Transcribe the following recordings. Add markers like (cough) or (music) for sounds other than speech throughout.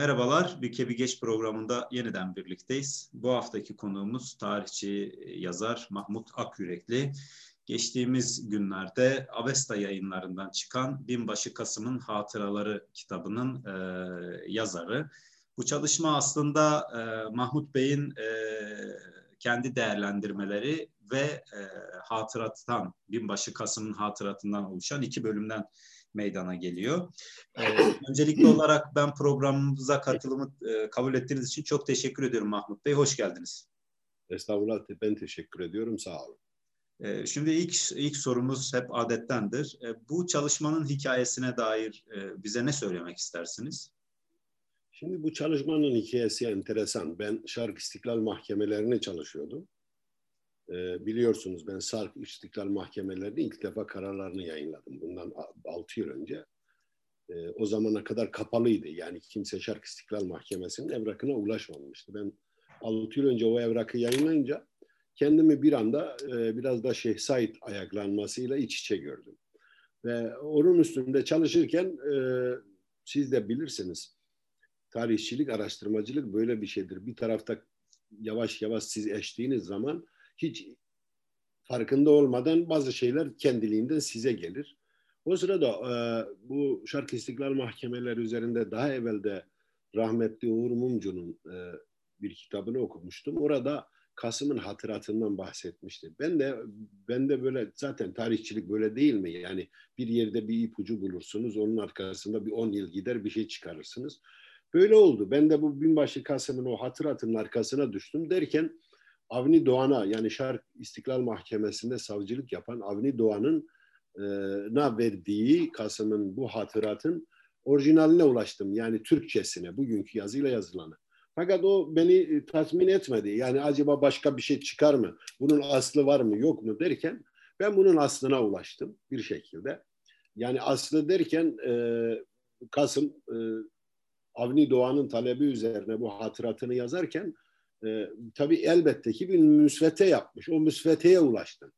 Merhabalar, Bir Kebi Geç programında yeniden birlikteyiz. Bu haftaki konuğumuz tarihçi, yazar Mahmut Akyürekli. Geçtiğimiz günlerde Avesta yayınlarından çıkan Binbaşı Kasım'ın Hatıraları kitabının e, yazarı. Bu çalışma aslında e, Mahmut Bey'in e, kendi değerlendirmeleri ve e, hatırattan, Binbaşı Kasım'ın hatıratından oluşan iki bölümden meydana geliyor. Ee, öncelikli olarak ben programımıza katılımı e, kabul ettiğiniz için çok teşekkür ediyorum Mahmut Bey. Hoş geldiniz. Estağfurullah ben teşekkür ediyorum. Sağ olun. Ee, şimdi ilk ilk sorumuz hep adettendir. Ee, bu çalışmanın hikayesine dair e, bize ne söylemek istersiniz? Şimdi bu çalışmanın hikayesi enteresan. Ben Şark İstiklal Mahkemelerine çalışıyordum. Ee, biliyorsunuz ben Sarp İstiklal Mahkemelerinde ilk defa kararlarını yayınladım. Bundan 6 yıl önce. Ee, o zamana kadar kapalıydı. Yani kimse Şark İstiklal Mahkemesi'nin evrakına ulaşmamıştı. Ben 6 yıl önce o evrakı yayınlayınca kendimi bir anda e, biraz da Şeyh Said ayaklanmasıyla iç içe gördüm. Ve onun üstünde çalışırken e, siz de bilirsiniz tarihçilik, araştırmacılık böyle bir şeydir. Bir tarafta yavaş yavaş siz eştiğiniz zaman hiç farkında olmadan bazı şeyler kendiliğinden size gelir. O sırada e, bu Şark İstiklal Mahkemeleri üzerinde daha evvelde rahmetli Uğur Mumcu'nun e, bir kitabını okumuştum. Orada Kasım'ın hatıratından bahsetmişti. Ben de ben de böyle zaten tarihçilik böyle değil mi? Yani bir yerde bir ipucu bulursunuz, onun arkasında bir 10 yıl gider bir şey çıkarırsınız. Böyle oldu. Ben de bu binbaşı Kasım'ın o hatıratının arkasına düştüm derken Avni Doğan'a yani Şark İstiklal Mahkemesi'nde savcılık yapan Avni Doğan'ın e, verdiği Kasım'ın bu hatıratın orijinaline ulaştım. Yani Türkçesine, bugünkü yazıyla yazılanı. Fakat o beni e, tatmin etmedi. Yani acaba başka bir şey çıkar mı? Bunun aslı var mı yok mu derken ben bunun aslına ulaştım bir şekilde. Yani aslı derken e, Kasım e, Avni Doğan'ın talebi üzerine bu hatıratını yazarken e, tabii elbette ki bir müsvete yapmış. O müsveteye ulaştım.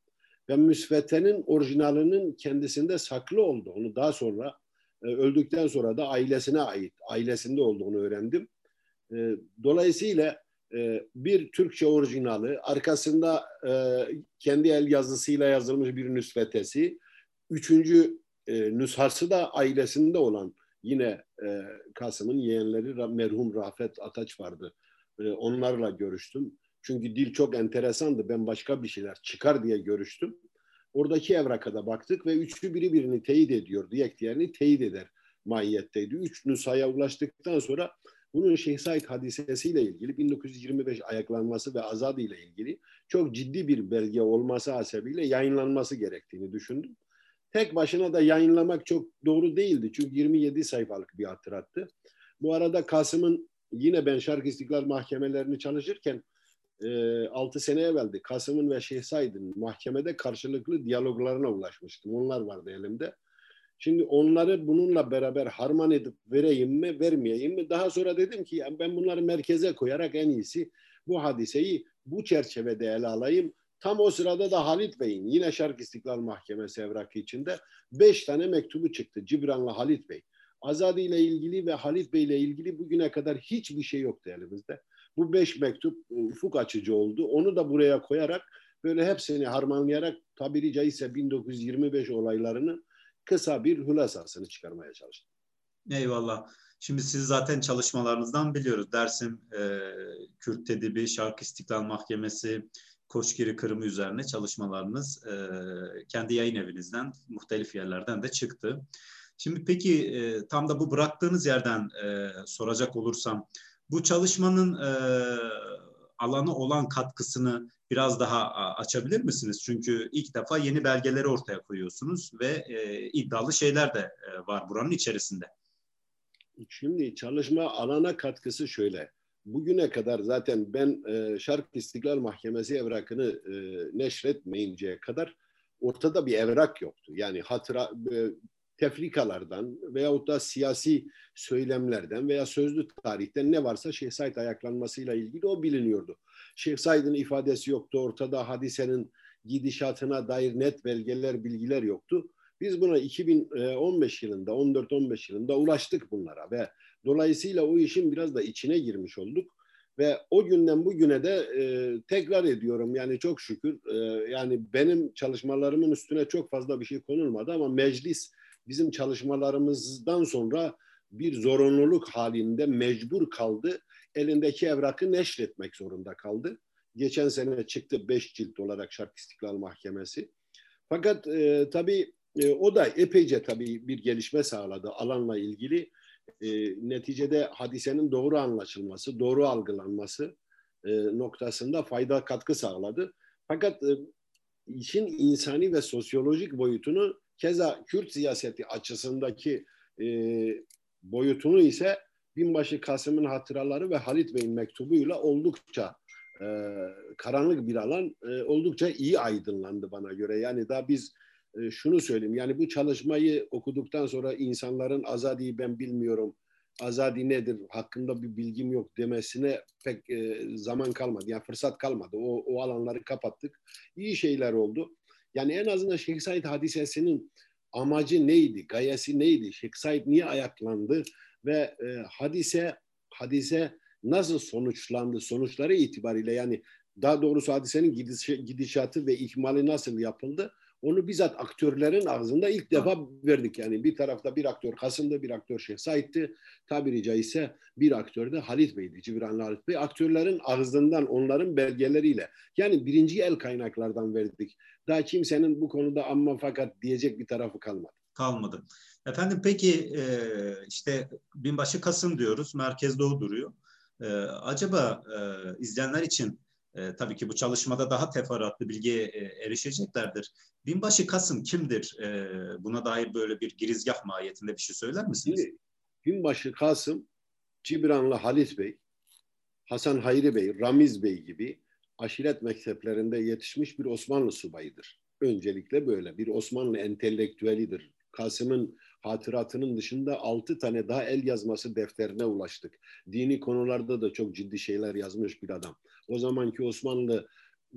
Ben müsvetenin orijinalinin kendisinde saklı olduğunu daha sonra e, öldükten sonra da ailesine ait, ailesinde olduğunu öğrendim. E, dolayısıyla e, bir Türkçe orijinali, arkasında e, kendi el yazısıyla yazılmış bir nüsvetesi, üçüncü e, nüshası da ailesinde olan yine e, Kasım'ın yeğenleri merhum Rafet Ataç vardı e, onlarla görüştüm. Çünkü dil çok enteresandı. Ben başka bir şeyler çıkar diye görüştüm. Oradaki evraka da baktık ve üçü biri birini teyit ediyor. Diğer diğerini teyit eder mahiyetteydi. Üç nüshaya ulaştıktan sonra bunun Şeyh Said hadisesiyle ilgili 1925 ayaklanması ve azadı ile ilgili çok ciddi bir belge olması hasebiyle yayınlanması gerektiğini düşündüm. Tek başına da yayınlamak çok doğru değildi. Çünkü 27 sayfalık bir hatırattı. Bu arada Kasım'ın yine ben Şark İstiklal mahkemelerini çalışırken e, 6 sene evveldi Kasım'ın ve Şeyh Said'in mahkemede karşılıklı diyaloglarına ulaşmıştım. Onlar vardı elimde. Şimdi onları bununla beraber harman edip vereyim mi, vermeyeyim mi? Daha sonra dedim ki ya ben bunları merkeze koyarak en iyisi bu hadiseyi bu çerçevede ele alayım. Tam o sırada da Halit Bey'in yine Şark İstiklal Mahkemesi evrakı içinde beş tane mektubu çıktı Cibran'la Halit Bey. Azadi ile ilgili ve Halit Bey ile ilgili bugüne kadar hiçbir şey yoktu elimizde. Bu beş mektup e, ufuk açıcı oldu. Onu da buraya koyarak böyle hepsini harmanlayarak tabiri caizse 1925 olaylarını kısa bir hülasasını çıkarmaya çalıştım. Eyvallah. Şimdi siz zaten çalışmalarınızdan biliyoruz. Dersim e, Kürt Tedibi, Şark İstiklal Mahkemesi, Koçgiri Kırımı üzerine çalışmalarınız e, kendi yayın evinizden, muhtelif yerlerden de çıktı. Şimdi peki e, tam da bu bıraktığınız yerden e, soracak olursam bu çalışmanın e, alanı olan katkısını biraz daha açabilir misiniz? Çünkü ilk defa yeni belgeleri ortaya koyuyorsunuz ve e, iddialı şeyler de e, var buranın içerisinde. Şimdi çalışma alana katkısı şöyle. Bugüne kadar zaten ben e, Şark İstiklal Mahkemesi evrakını e, neşretmeyinceye kadar ortada bir evrak yoktu. Yani hatıra e, tefrikalardan veyahut da siyasi söylemlerden veya sözlü tarihten ne varsa Şeyh Said ayaklanmasıyla ilgili o biliniyordu. Şeyh Said'in ifadesi yoktu ortada, hadisenin gidişatına dair net belgeler, bilgiler yoktu. Biz buna 2015 yılında, 14-15 yılında ulaştık bunlara ve Dolayısıyla o işin biraz da içine girmiş olduk. Ve o günden bugüne de e, tekrar ediyorum yani çok şükür e, yani benim çalışmalarımın üstüne çok fazla bir şey konulmadı ama meclis bizim çalışmalarımızdan sonra bir zorunluluk halinde mecbur kaldı. Elindeki evrakı neşretmek zorunda kaldı. Geçen sene çıktı beş cilt olarak Şark İstiklal Mahkemesi. Fakat e, tabii e, o da epeyce tabii bir gelişme sağladı alanla ilgili. E, neticede hadisenin doğru anlaşılması, doğru algılanması e, noktasında fayda katkı sağladı. Fakat e, işin insani ve sosyolojik boyutunu keza Kürt siyaseti açısındaki e, boyutunu ise Binbaşı Kasım'ın hatıraları ve Halit Bey'in mektubuyla oldukça e, karanlık bir alan e, oldukça iyi aydınlandı bana göre. Yani daha biz e, şunu söyleyeyim yani bu çalışmayı okuduktan sonra insanların azadiyi ben bilmiyorum, azadi nedir hakkında bir bilgim yok demesine pek e, zaman kalmadı. Yani fırsat kalmadı. O, o alanları kapattık. İyi şeyler oldu. Yani en azından Şeyh Said hadisesinin amacı neydi, gayesi neydi, Şeyh Said niye ayaklandı ve e, hadise hadise nasıl sonuçlandı, sonuçları itibariyle yani daha doğrusu hadisenin gidiş, gidişatı ve ikmali nasıl yapıldı onu bizzat aktörlerin ağzında ilk defa verdik. Yani bir tarafta bir aktör Kasım'da bir aktör Şeyh Said'ti. Tabiri caizse bir aktör de Halit Bey'di. Cibranlı Halit Bey. Aktörlerin ağzından onların belgeleriyle yani birinci el kaynaklardan verdik. Daha kimsenin bu konuda amma fakat diyecek bir tarafı kalmadı. Kalmadı. Efendim peki e, işte binbaşı Kasım diyoruz. Merkezde o duruyor. E, acaba e, izleyenler için e, tabii ki bu çalışmada daha teferruatlı bilgiye e, erişeceklerdir. Binbaşı Kasım kimdir? E, buna dair böyle bir girizgah mahiyetinde bir şey söyler misiniz? Binbaşı Kasım, Cibranlı Halit Bey, Hasan Hayri Bey, Ramiz Bey gibi aşiret mekteplerinde yetişmiş bir Osmanlı subayıdır. Öncelikle böyle bir Osmanlı entelektüelidir. Kasım'ın hatıratının dışında altı tane daha el yazması defterine ulaştık. Dini konularda da çok ciddi şeyler yazmış bir adam. O zamanki Osmanlı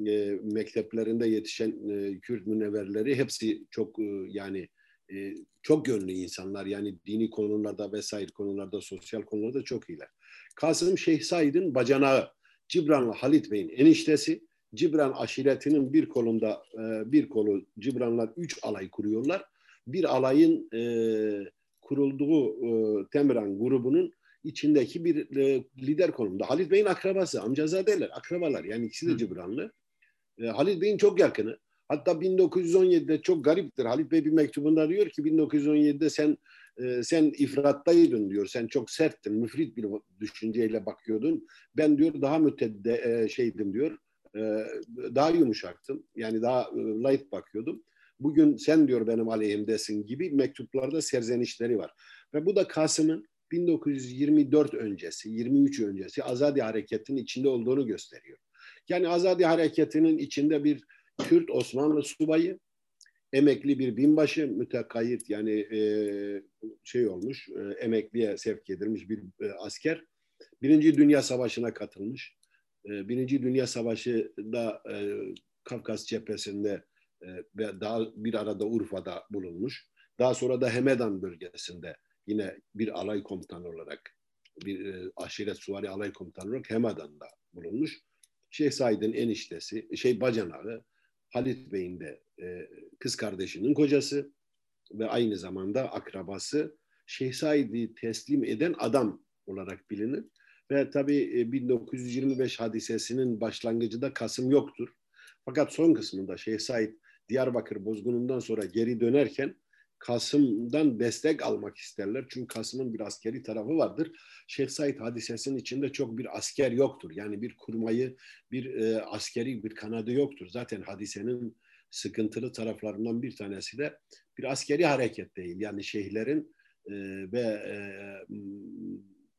e, mekteplerinde yetişen e, Kürt münevverleri hepsi çok e, yani e, çok gönlü insanlar. Yani dini konularda vesaire konularda, sosyal konularda çok iyiler. Kasım Şeyh Said'in bacanağı, Cibranlı Halit Bey'in eniştesi, Cibran aşiretinin bir kolunda e, bir kolu Cibranlar üç alay kuruyorlar. Bir alayın e, kurulduğu e, Temran grubunun içindeki bir e, lider konumda. Halit Bey'in akrabası, amcazadeler, akrabalar yani ikisi de Cibranlı. E, Halit Bey'in çok yakını. Hatta 1917'de çok gariptir. Halit Bey bir mektubunda diyor ki 1917'de sen e, sen ifrattaydın diyor. Sen çok serttin, müfrit bir düşünceyle bakıyordun. Ben diyor daha mütedde e, şeydim diyor. E, daha yumuşaktım. Yani daha e, light bakıyordum. Bugün sen diyor benim aleyhimdesin gibi mektuplarda serzenişleri var. Ve bu da Kasım'ın 1924 öncesi, 23 öncesi Azadi Hareketi'nin içinde olduğunu gösteriyor. Yani Azadi Hareketi'nin içinde bir Kürt Osmanlı subayı, emekli bir binbaşı, mütekayit yani e, şey olmuş, e, emekliye sevk edilmiş bir e, asker. Birinci Dünya Savaşı'na katılmış. E, Birinci Dünya Savaşı'da e, Kafkas cephesinde ve daha bir arada Urfa'da bulunmuş. Daha sonra da Hemedan bölgesinde yine bir alay komutanı olarak bir e, aşiret suvari alay komutanı olarak Hemadan'da bulunmuş. Şeyh Said'in eniştesi, şey bacanağı Halit Bey'in de e, kız kardeşinin kocası ve aynı zamanda akrabası Şeyh Said'i teslim eden adam olarak bilinir. Ve tabii e, 1925 hadisesinin başlangıcı da Kasım yoktur. Fakat son kısmında Şeyh Said Diyarbakır bozgunundan sonra geri dönerken Kasım'dan destek almak isterler. Çünkü Kasım'ın bir askeri tarafı vardır. Şeyh Said hadisesinin içinde çok bir asker yoktur. Yani bir kurmayı, bir e, askeri bir kanadı yoktur. Zaten hadisenin sıkıntılı taraflarından bir tanesi de bir askeri hareket değil. Yani şeyhlerin e, ve e,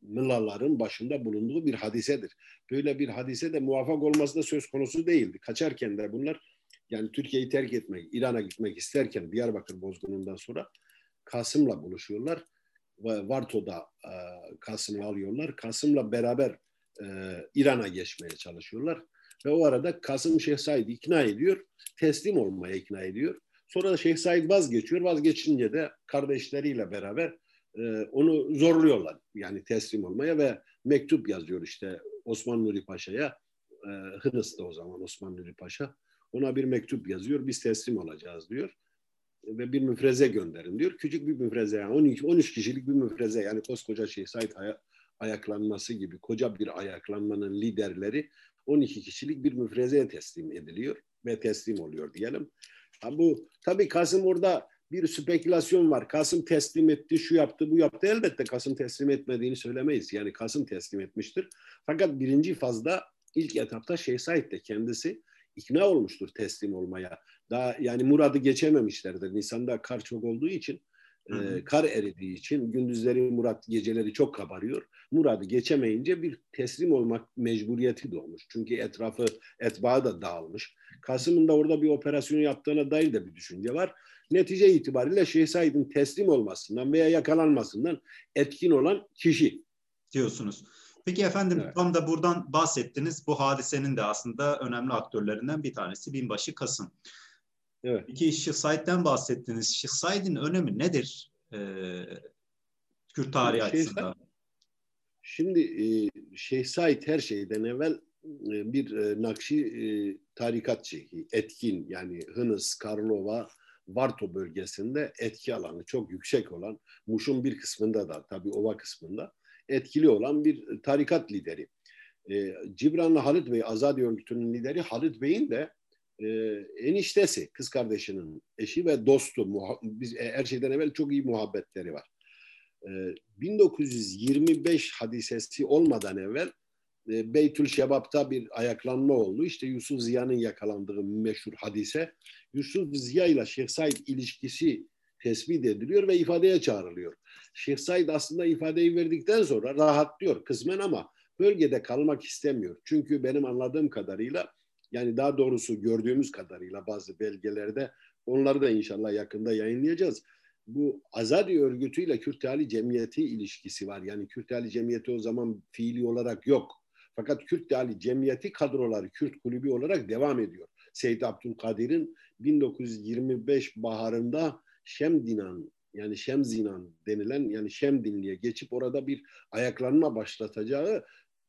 mıllaların başında bulunduğu bir hadisedir. Böyle bir hadise de muvaffak olması da söz konusu değildi. Kaçarken de bunlar yani Türkiye'yi terk etmek, İran'a gitmek isterken Diyarbakır bozgunundan sonra Kasım'la buluşuyorlar. Varto'da e, Kasım'ı alıyorlar. Kasım'la beraber e, İran'a geçmeye çalışıyorlar. Ve o arada Kasım Şeyh Said ikna ediyor. Teslim olmaya ikna ediyor. Sonra da Şeyh Said vazgeçiyor. Vazgeçince de kardeşleriyle beraber e, onu zorluyorlar yani teslim olmaya ve mektup yazıyor işte Osman Nuri Paşa'ya e, Hınıs'ta o zaman Osman Nuri Paşa ona bir mektup yazıyor biz teslim olacağız diyor ve bir müfreze gönderin diyor. Küçük bir müfreze yani 12 13 kişilik bir müfreze yani koskoca şey Said ayaklanması gibi koca bir ayaklanmanın liderleri 12 kişilik bir müfrezeye teslim ediliyor ve teslim oluyor diyelim. Ha bu tabii Kasım orada bir spekülasyon var. Kasım teslim etti, şu yaptı, bu yaptı. Elbette Kasım teslim etmediğini söylemeyiz. Yani Kasım teslim etmiştir. Fakat birinci fazda ilk etapta Şeyh Said de kendisi ikna olmuştur teslim olmaya. Daha yani muradı geçememişlerdir. Nisan'da kar çok olduğu için e, kar eridiği için gündüzleri Murat geceleri çok kabarıyor. Murad'ı geçemeyince bir teslim olmak mecburiyeti doğmuş. Çünkü etrafı etbağı da dağılmış. Kasım'ın da orada bir operasyon yaptığına dair de bir düşünce var. Netice itibariyle Şeyh Said'in teslim olmasından veya yakalanmasından etkin olan kişi. Diyorsunuz. Peki efendim evet. tam da buradan bahsettiniz. Bu hadisenin de aslında önemli aktörlerinden bir tanesi Binbaşı Kasım. Evet. Peki Şeyh Said'den bahsettiniz. Şeyh Said'in önemi nedir? Ee, Kürt tarihi Şeyh açısından. Şimdi e, Şeyh Said her şeyden evvel e, bir e, Nakşi e, tarikat şeyhi, etkin yani Hınıs, Karlova, Varto bölgesinde etki alanı çok yüksek olan, Muş'un bir kısmında da tabii ova kısmında etkili olan bir tarikat lideri. E, Cibranlı Halit Bey, Azadi örgütünün lideri Halit Bey'in de e, eniştesi, kız kardeşinin eşi ve dostu. Biz e, her şeyden evvel çok iyi muhabbetleri var. E, 1925 hadisesi olmadan evvel e, Beytül Şebap'ta bir ayaklanma oldu. İşte Yusuf Ziya'nın yakalandığı meşhur hadise. Yusuf Ziya ile Şeyh Said ilişkisi tespit ediliyor ve ifadeye çağrılıyor. Şeyh Said aslında ifadeyi verdikten sonra rahatlıyor kısmen ama bölgede kalmak istemiyor. Çünkü benim anladığım kadarıyla yani daha doğrusu gördüğümüz kadarıyla bazı belgelerde onları da inşallah yakında yayınlayacağız. Bu Azadi örgütüyle Kürtali Cemiyeti ilişkisi var. Yani Kürtali Cemiyeti o zaman fiili olarak yok. Fakat Kürtali Cemiyeti kadroları Kürt kulübü olarak devam ediyor. Seyyid Abdülkadir'in 1925 baharında Şemdinan yani Şemzinan denilen yani Şemdinli'ye geçip orada bir ayaklanma başlatacağı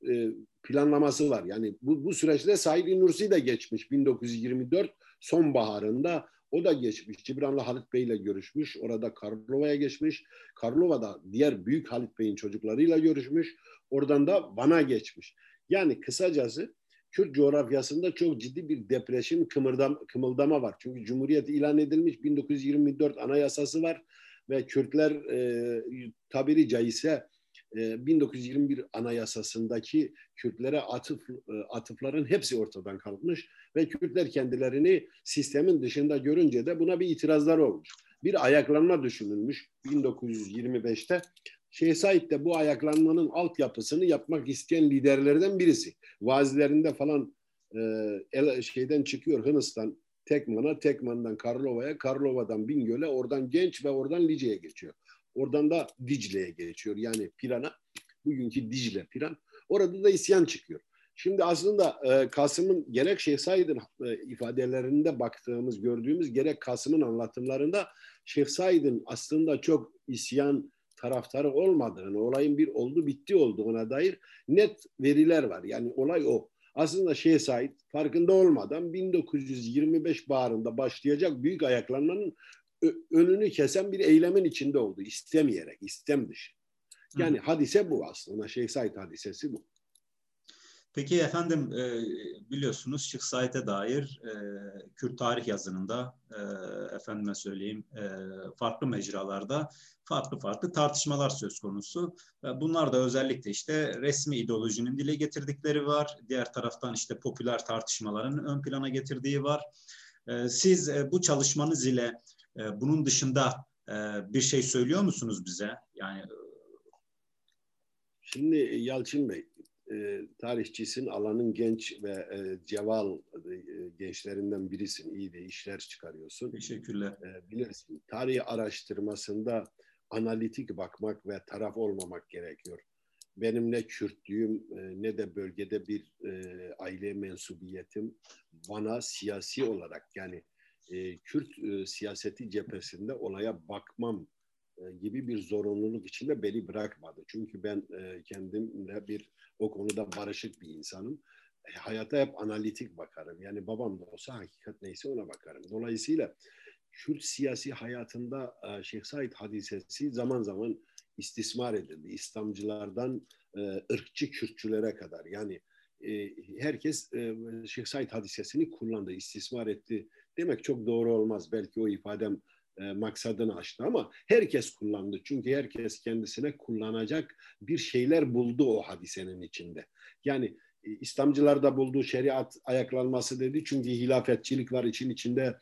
e, planlaması var. Yani bu, bu süreçte Said Nursi de geçmiş 1924 sonbaharında o da geçmiş. Cibranlı Halit Bey ile görüşmüş. Orada Karlova'ya geçmiş. Karlova'da diğer büyük Halit Bey'in çocuklarıyla görüşmüş. Oradan da Van'a geçmiş. Yani kısacası Kürt coğrafyasında çok ciddi bir depresyon, kımırdam, kımıldama var. Çünkü Cumhuriyet ilan edilmiş 1924 anayasası var ve Kürtler e, tabiri caizse 1921 anayasasındaki Kürtlere atıf atıfların hepsi ortadan kalkmış ve Kürtler kendilerini sistemin dışında görünce de buna bir itirazlar olmuş. Bir ayaklanma düşünülmüş 1925'te. Şeyh Said de bu ayaklanmanın altyapısını yapmak isteyen liderlerden birisi. Vazilerinde falan e, şeyden çıkıyor Hınıs'tan Tekman'a, Tekman'dan Karlova'ya, Karlova'dan Bingöl'e, oradan Genç ve oradan Lice'ye geçiyor. Oradan da Dicle'ye geçiyor. Yani Piran'a. Bugünkü Dicle Piran. Orada da isyan çıkıyor. Şimdi aslında e, Kasım'ın gerek Şeyh Said'in e, ifadelerinde baktığımız, gördüğümüz gerek Kasım'ın anlatımlarında Şeyh Said'in aslında çok isyan taraftarı olmadığını, olayın bir oldu bitti olduğuna dair net veriler var. Yani olay o. Aslında Şeyh Said farkında olmadan 1925 baharında başlayacak büyük ayaklanmanın önünü kesen bir eylemin içinde oldu. istemeyerek, istem dışı. Yani Hı. hadise bu aslında. Şeyh Said hadisesi bu. Peki efendim e, biliyorsunuz Şeyh Said'e dair e, Kürt tarih yazınında e, efendime söyleyeyim e, farklı mecralarda farklı farklı tartışmalar söz konusu. Bunlar da özellikle işte resmi ideolojinin dile getirdikleri var. Diğer taraftan işte popüler tartışmaların ön plana getirdiği var. Siz bu çalışmanız ile bunun dışında bir şey söylüyor musunuz bize? Yani Şimdi Yalçın Bey, e, tarihçisin, alanın genç ve e, ceval e, gençlerinden birisin. İyi de işler çıkarıyorsun. Teşekkürler. E, bilirsin, tarih araştırmasında analitik bakmak ve taraf olmamak gerekiyor. Benim ne Kürtlüğüm e, ne de bölgede bir e, aile mensubiyetim bana siyasi olarak yani e, Kürt e, siyaseti cephesinde olaya bakmam e, gibi bir zorunluluk içinde beni bırakmadı. Çünkü ben e, kendimle bir o konuda barışık bir insanım. E, hayata hep analitik bakarım. Yani babam da olsa hakikat neyse ona bakarım. Dolayısıyla Kürt siyasi hayatında Şeyh Said hadisesi zaman zaman istismar edildi. İslamcılardan ırkçı Kürtçülere kadar. Yani herkes Şeyh Said hadisesini kullandı, istismar etti demek çok doğru olmaz. Belki o ifadem e, maksadını aştı ama herkes kullandı. Çünkü herkes kendisine kullanacak bir şeyler buldu o hadisenin içinde. Yani e, İslamcılar da buldu şeriat ayaklanması dedi. Çünkü hilafetçilik var için içinde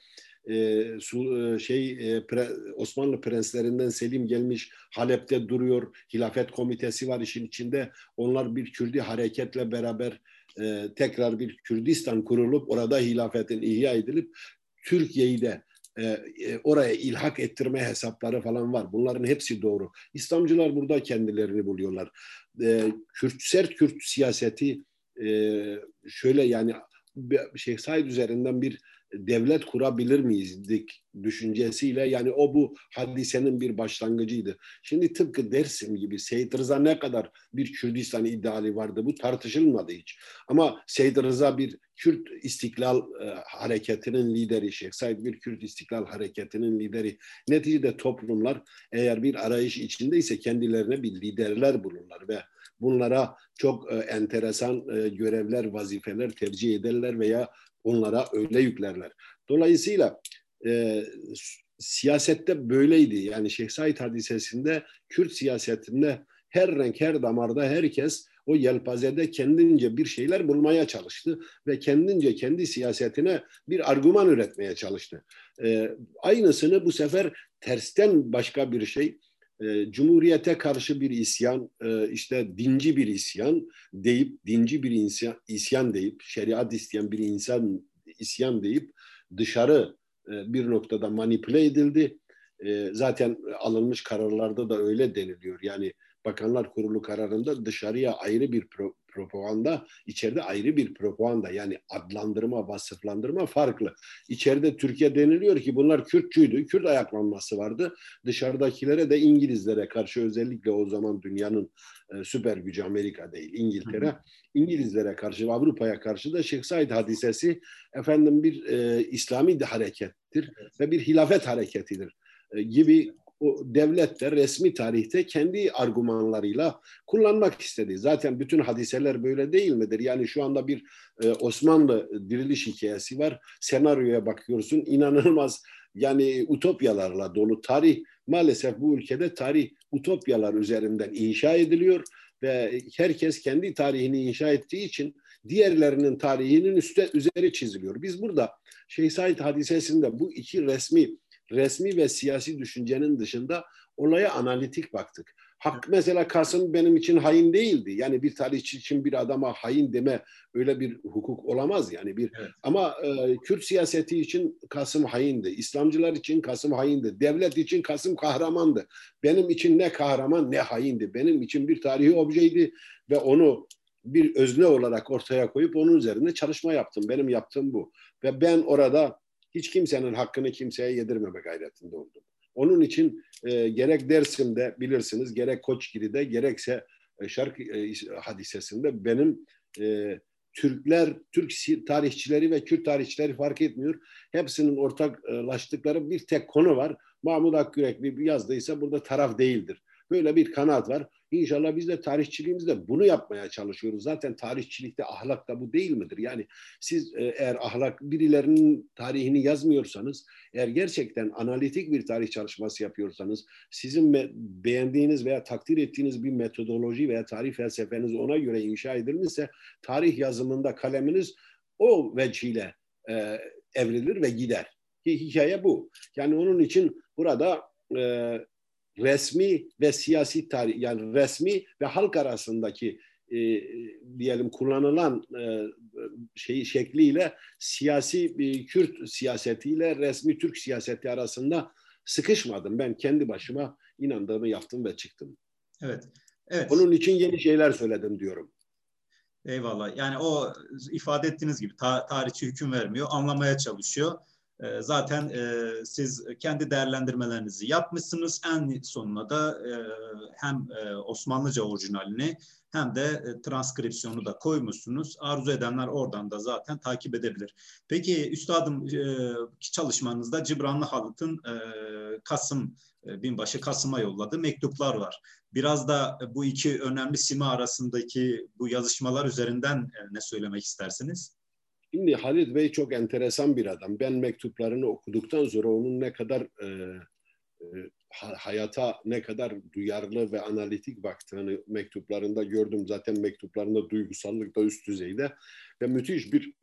e, su, e, şey e, pre, Osmanlı prenslerinden Selim gelmiş Halep'te duruyor. Hilafet komitesi var işin içinde. Onlar bir Kürdi hareketle beraber e, tekrar bir Kürdistan kurulup orada hilafetin ihya edilip Türkiye'yi de e, e, oraya ilhak ettirme hesapları falan var. Bunların hepsi doğru. İslamcılar burada kendilerini buluyorlar. E, Kürt, sert Kürt siyaseti şöyle yani Şeyh Said üzerinden bir devlet kurabilir miyiz dik düşüncesiyle yani o bu hadisenin bir başlangıcıydı. Şimdi tıpkı Dersim gibi Seyit Rıza ne kadar bir Kürdistan ideali vardı bu tartışılmadı hiç. Ama Seyit Rıza bir Kürt İstiklal e, Hareketi'nin lideri, Şeyh Said bir Kürt İstiklal Hareketi'nin lideri. Neticede toplumlar eğer bir arayış içindeyse kendilerine bir liderler bulurlar ve bunlara çok e, enteresan e, görevler, vazifeler tercih ederler veya onlara öyle yüklerler. Dolayısıyla e, siyasette böyleydi. Yani Şeyh Said hadisesinde Kürt siyasetinde her renk, her damarda herkes o yelpazede kendince bir şeyler bulmaya çalıştı ve kendince kendi siyasetine bir argüman üretmeye çalıştı. E, aynısını bu sefer tersten başka bir şey, e, Cumhuriyete karşı bir isyan, e, işte dinci bir isyan deyip, dinci bir isyan, isyan deyip, şeriat isteyen bir insan isyan deyip dışarı e, bir noktada manipüle edildi. E, zaten alınmış kararlarda da öyle deniliyor. Yani Bakanlar Kurulu kararında dışarıya ayrı bir pro, propaganda, içeride ayrı bir propaganda. Yani adlandırma, vasıflandırma farklı. İçeride Türkiye deniliyor ki bunlar Kürtçüydü. Kürt ayaklanması vardı. Dışarıdakilere de İngilizlere karşı özellikle o zaman dünyanın e, süper gücü Amerika değil İngiltere. İngilizlere karşı Avrupa'ya karşı da Şeyh Said hadisesi efendim bir e, İslami harekettir evet. ve bir hilafet hareketidir e, gibi o devlet de resmi tarihte kendi argümanlarıyla kullanmak istedi. Zaten bütün hadiseler böyle değil midir? Yani şu anda bir e, Osmanlı diriliş hikayesi var. Senaryoya bakıyorsun inanılmaz yani utopyalarla dolu tarih maalesef bu ülkede tarih utopyalar üzerinden inşa ediliyor ve herkes kendi tarihini inşa ettiği için diğerlerinin tarihinin üstte üzeri çiziliyor. Biz burada Şeyh Said hadisesinde bu iki resmi resmi ve siyasi düşüncenin dışında olaya analitik baktık. Hak mesela Kasım benim için hain değildi. Yani bir tarihçi için bir adama hain deme öyle bir hukuk olamaz yani bir. Evet. Ama e, Kürt siyaseti için Kasım haindi. İslamcılar için Kasım haindi. Devlet için Kasım kahramandı. Benim için ne kahraman ne haindi. Benim için bir tarihi objeydi ve onu bir özne olarak ortaya koyup onun üzerine çalışma yaptım. Benim yaptığım bu. Ve ben orada hiç kimsenin hakkını kimseye yedirmeme gayretinde oldum. Onun için e, gerek Dersim'de bilirsiniz, gerek Koçgiri'de, gerekse e, Şark e, hadisesinde benim e, Türkler, Türk tarihçileri ve Kürt tarihçileri fark etmiyor. Hepsinin ortaklaştıkları bir tek konu var. Mahmut Akgürek bir yazdıysa burada taraf değildir. Böyle bir kanaat var. İnşallah biz de tarihçiliğimizde bunu yapmaya çalışıyoruz. Zaten tarihçilikte ahlak da bu değil midir? Yani siz e, eğer ahlak birilerinin tarihini yazmıyorsanız, eğer gerçekten analitik bir tarih çalışması yapıyorsanız, sizin beğendiğiniz veya takdir ettiğiniz bir metodoloji veya tarih felsefeniz ona göre inşa edilmişse, tarih yazımında kaleminiz o vecihle e, evrilir ve gider. Hikaye bu. Yani onun için burada e, resmi ve siyasi tarih yani resmi ve halk arasındaki e, diyelim kullanılan e, şeyi şekliyle siyasi e, Kürt siyasetiyle resmi Türk siyaseti arasında sıkışmadım. Ben kendi başıma inandığımı yaptım ve çıktım. Evet. Evet. Onun için yeni şeyler söyledim diyorum. Eyvallah. Yani o ifade ettiğiniz gibi ta, tarihçi hüküm vermiyor, anlamaya çalışıyor. E, zaten e, siz kendi değerlendirmelerinizi yapmışsınız. En sonuna da e, hem e, Osmanlıca orijinalini hem de e, transkripsiyonu da koymuşsunuz. Arzu edenler oradan da zaten takip edebilir. Peki üstadım e, çalışmanızda Cibranlı Halıt'ın e, Kasım e, binbaşı Kasım'a yolladığı mektuplar var. Biraz da bu iki önemli sima arasındaki bu yazışmalar üzerinden e, ne söylemek istersiniz? Şimdi Halit Bey çok enteresan bir adam. Ben mektuplarını okuduktan sonra onun ne kadar e, e, hayata ne kadar duyarlı ve analitik baktığını mektuplarında gördüm. Zaten mektuplarında duygusallık da üst düzeyde ve müthiş bir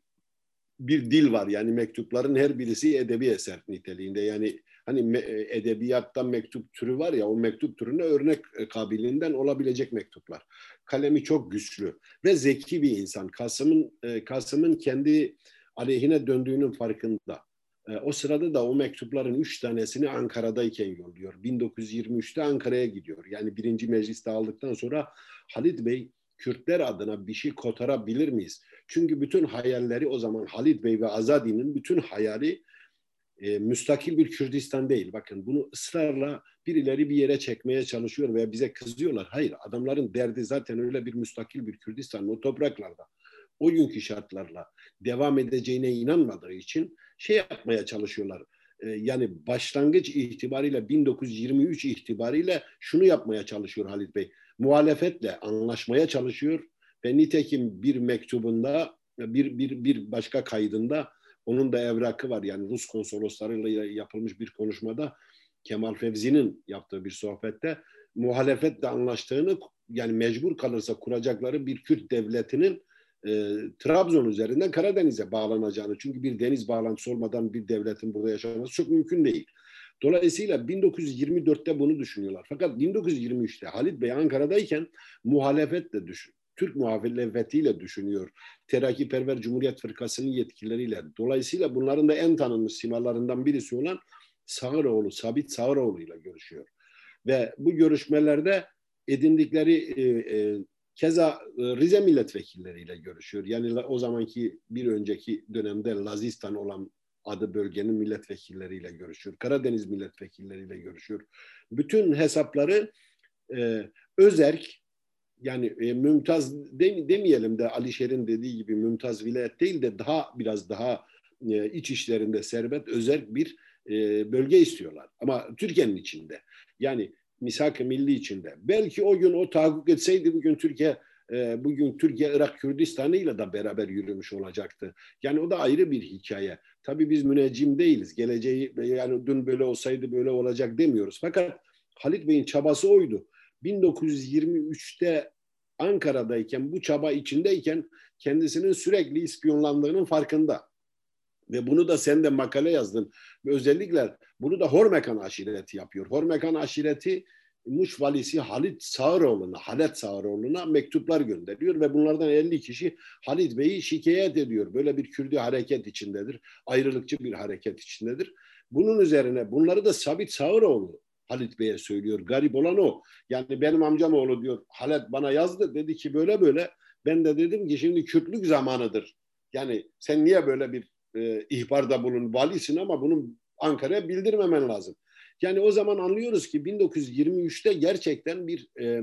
bir dil var. Yani mektupların her birisi edebi eser niteliğinde. Yani hani e, edebiyattan mektup türü var ya o mektup türüne örnek e, kabiliğinden olabilecek mektuplar. Kalemi çok güçlü ve zeki bir insan. Kasım'ın e, Kasım'ın kendi aleyhine döndüğünün farkında. O sırada da o mektupların üç tanesini Ankara'dayken yolluyor. 1923'te Ankara'ya gidiyor. Yani birinci mecliste aldıktan sonra Halit Bey Kürtler adına bir şey kotarabilir miyiz? Çünkü bütün hayalleri o zaman Halit Bey ve Azadi'nin bütün hayali e, müstakil bir Kürdistan değil. Bakın bunu ısrarla birileri bir yere çekmeye çalışıyor veya bize kızıyorlar. Hayır adamların derdi zaten öyle bir müstakil bir Kürdistan o topraklarda o günkü şartlarla devam edeceğine inanmadığı için şey yapmaya çalışıyorlar. E, yani başlangıç itibariyle 1923 itibariyle şunu yapmaya çalışıyor Halit Bey. Muhalefetle anlaşmaya çalışıyor ve nitekim bir mektubunda bir, bir, bir başka kaydında onun da evrakı var. Yani Rus konsoloslarıyla yapılmış bir konuşmada Kemal Fevzi'nin yaptığı bir sohbette muhalefetle anlaştığını yani mecbur kalırsa kuracakları bir Kürt devletinin e, Trabzon üzerinden Karadeniz'e bağlanacağını çünkü bir deniz bağlantısı olmadan bir devletin burada yaşaması çok mümkün değil. Dolayısıyla 1924'te bunu düşünüyorlar. Fakat 1923'te Halit Bey Ankara'dayken muhalefetle düşün. Türk muhalefetiyle düşünüyor. Terakkiperver Cumhuriyet Fırkası'nın yetkilileriyle. Dolayısıyla bunların da en tanınmış simalarından birisi olan Sağıroğlu, Sabit Sağıroğlu ile görüşüyor. Ve bu görüşmelerde edindikleri e, e, keza e, Rize milletvekilleriyle görüşüyor. Yani o zamanki bir önceki dönemde Lazistan olan adı bölgenin milletvekilleriyle görüşüyor. Karadeniz milletvekilleriyle görüşüyor. Bütün hesapları e, özerk yani e, mümtaz dem, demeyelim de Alişer'in dediği gibi mümtaz vilayet değil de daha biraz daha e, iç işlerinde serbest özel bir e, bölge istiyorlar. Ama Türkiye'nin içinde. Yani misak-ı milli içinde. Belki o gün o tahakkuk etseydi bugün Türkiye e, bugün Türkiye Irak Kürdistan'ı ile de beraber yürümüş olacaktı. Yani o da ayrı bir hikaye. Tabii biz müneccim değiliz. Geleceği yani dün böyle olsaydı böyle olacak demiyoruz. Fakat Halit Bey'in çabası oydu. 1923'te Ankara'dayken bu çaba içindeyken kendisinin sürekli ispiyonlandığının farkında. Ve bunu da sen de makale yazdın. Ve özellikle bunu da Hormekan aşireti yapıyor. Hormekan aşireti Muş valisi Halit Sağıroğlu'na, Halet Sağıroğlu'na mektuplar gönderiyor ve bunlardan 50 kişi Halit Bey'i şikayet ediyor. Böyle bir Kürdi hareket içindedir. Ayrılıkçı bir hareket içindedir. Bunun üzerine bunları da Sabit Sağıroğlu Halit Bey'e söylüyor. Garip olan o. Yani benim amcam oğlu diyor. Halit bana yazdı. Dedi ki böyle böyle. Ben de dedim ki şimdi Kürtlük zamanıdır. Yani sen niye böyle bir e, ihbarda bulun? Valisin ama bunu Ankara'ya bildirmemen lazım. Yani o zaman anlıyoruz ki 1923'te gerçekten bir e,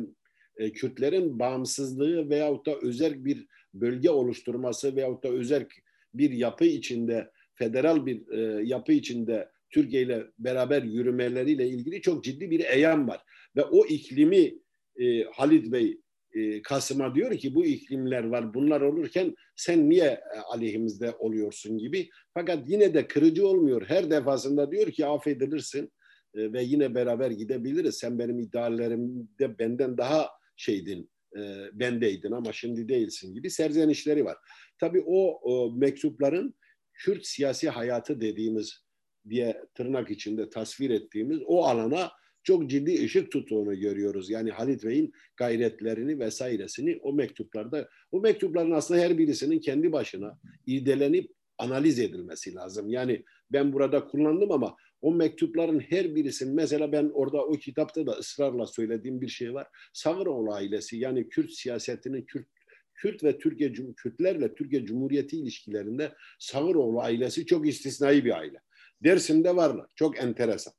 e, Kürtlerin bağımsızlığı veyahut da özel bir bölge oluşturması veyahut da özel bir yapı içinde, federal bir e, yapı içinde Türkiye ile beraber yürümeleriyle ilgili çok ciddi bir eyan var. Ve o iklimi e, Halid Bey e, Kasım'a diyor ki bu iklimler var bunlar olurken sen niye e, aleyhimizde oluyorsun gibi. Fakat yine de kırıcı olmuyor. Her defasında diyor ki affedilirsin e, ve yine beraber gidebiliriz. Sen benim ideallerimde benden daha şeydin, e, bendeydin ama şimdi değilsin gibi serzenişleri var. Tabii o, o mektupların Kürt siyasi hayatı dediğimiz diye tırnak içinde tasvir ettiğimiz o alana çok ciddi ışık tuttuğunu görüyoruz. Yani Halit Bey'in gayretlerini vesairesini o mektuplarda, o mektupların aslında her birisinin kendi başına irdelenip analiz edilmesi lazım. Yani ben burada kullandım ama o mektupların her birisinin mesela ben orada o kitapta da ısrarla söylediğim bir şey var. Sağıroğlu ailesi yani Kürt siyasetinin Kürt Kürt ve Türkiye Kürtlerle Türkiye Cumhuriyeti ilişkilerinde Sağıroğlu ailesi çok istisnai bir aile. Dersim'de varlar. Çok enteresan.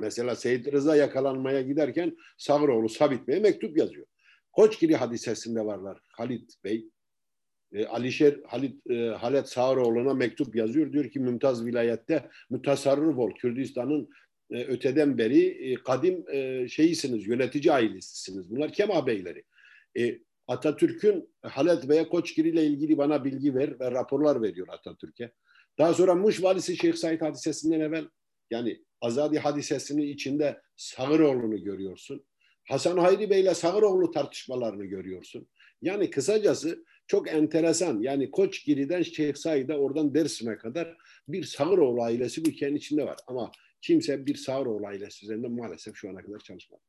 Mesela Seyit Rıza yakalanmaya giderken Sağıroğlu Sabit Bey'e mektup yazıyor. Koçgiri hadisesinde varlar. Halit Bey, e, Alişer Halit, e, Halet Sağıroğlu'na mektup yazıyor. Diyor ki Mümtaz vilayette mütasarrıf ol. Kürdistan'ın e, öteden beri e, kadim e, şeyisiniz, yönetici ailesisiniz. Bunlar Kema Beyleri. E, Atatürk'ün Halet Bey'e Koçgiri ile ilgili bana bilgi ver ve raporlar veriyor Atatürk'e. Daha sonra Muş valisi Şeyh Said hadisesinden evvel yani Azadi hadisesinin içinde Sağıroğlu'nu görüyorsun. Hasan Hayri Bey ile Sağıroğlu tartışmalarını görüyorsun. Yani kısacası çok enteresan. Yani Koçgiri'den Şeyh Said'e oradan Dersim'e kadar bir Sağıroğlu ailesi bu ülkenin içinde var. Ama kimse bir Sağıroğlu ailesi üzerinde maalesef şu ana kadar çalışmadı.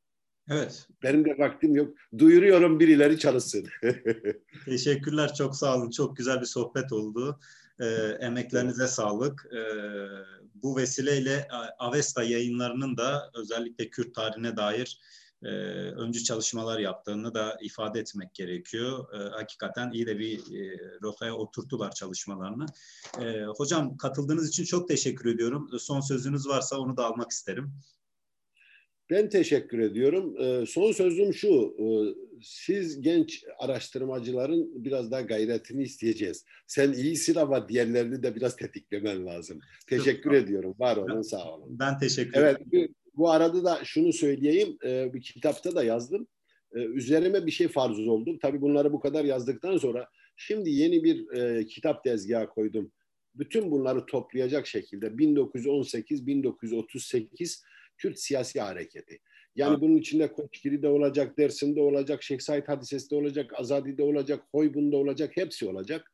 Evet. Benim de vaktim yok. Duyuruyorum birileri çalışsın. (laughs) Teşekkürler. Çok sağ olun. Çok güzel bir sohbet oldu. E, emeklerinize sağlık. E, bu vesileyle Avesta yayınlarının da özellikle Kürt tarihine dair e, öncü çalışmalar yaptığını da ifade etmek gerekiyor. E, hakikaten iyi de bir e, rotaya oturttular çalışmalarını. E, hocam katıldığınız için çok teşekkür ediyorum. Son sözünüz varsa onu da almak isterim. Ben teşekkür ediyorum. E, son sözüm şu, e, siz genç araştırmacıların biraz daha gayretini isteyeceğiz. Sen iyisin ama diğerlerini de biraz tetiklemen lazım. Teşekkür Çok ediyorum. Var olun, sağ olun. Ben teşekkür ederim. Evet, bu arada da şunu söyleyeyim, e, bir kitapta da yazdım. E, üzerime bir şey farz oldu. Tabii bunları bu kadar yazdıktan sonra şimdi yeni bir e, kitap tezgahı koydum. Bütün bunları toplayacak şekilde 1918-1938 Kürt siyasi hareketi. Yani ha. bunun içinde Koçgiri'de olacak, Dersim'de olacak, Şeyh Said Hadisesi'de olacak, Azadi'de olacak, Hoybun'da olacak, hepsi olacak.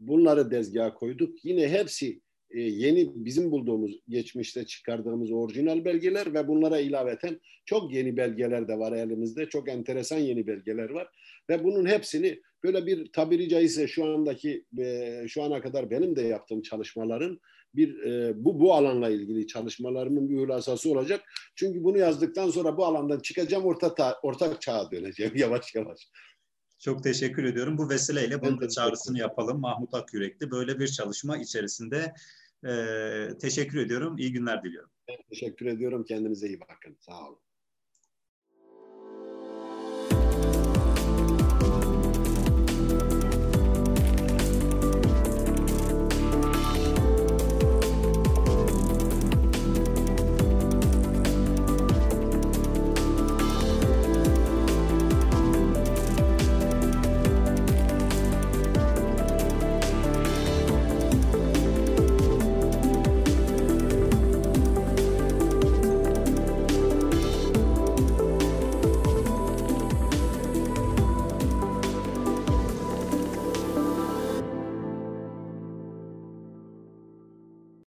Bunları dezgaha koyduk. Yine hepsi e, yeni bizim bulduğumuz geçmişte çıkardığımız orijinal belgeler ve bunlara ilaveten çok yeni belgeler de var elimizde. Çok enteresan yeni belgeler var ve bunun hepsini böyle bir tabiri caizse şu andaki e, şu ana kadar benim de yaptığım çalışmaların bir e, bu bu alanla ilgili çalışmalarımın bir hülasası olacak. Çünkü bunu yazdıktan sonra bu alandan çıkacağım orta ta, ortak çağa döneceğim (laughs) yavaş yavaş. Çok teşekkür ediyorum. Bu vesileyle bunun da çağrısını yapalım. Mahmut Akyürekli böyle bir çalışma içerisinde e, teşekkür ediyorum. İyi günler diliyorum. Ben teşekkür ediyorum. Kendinize iyi bakın. Sağ olun.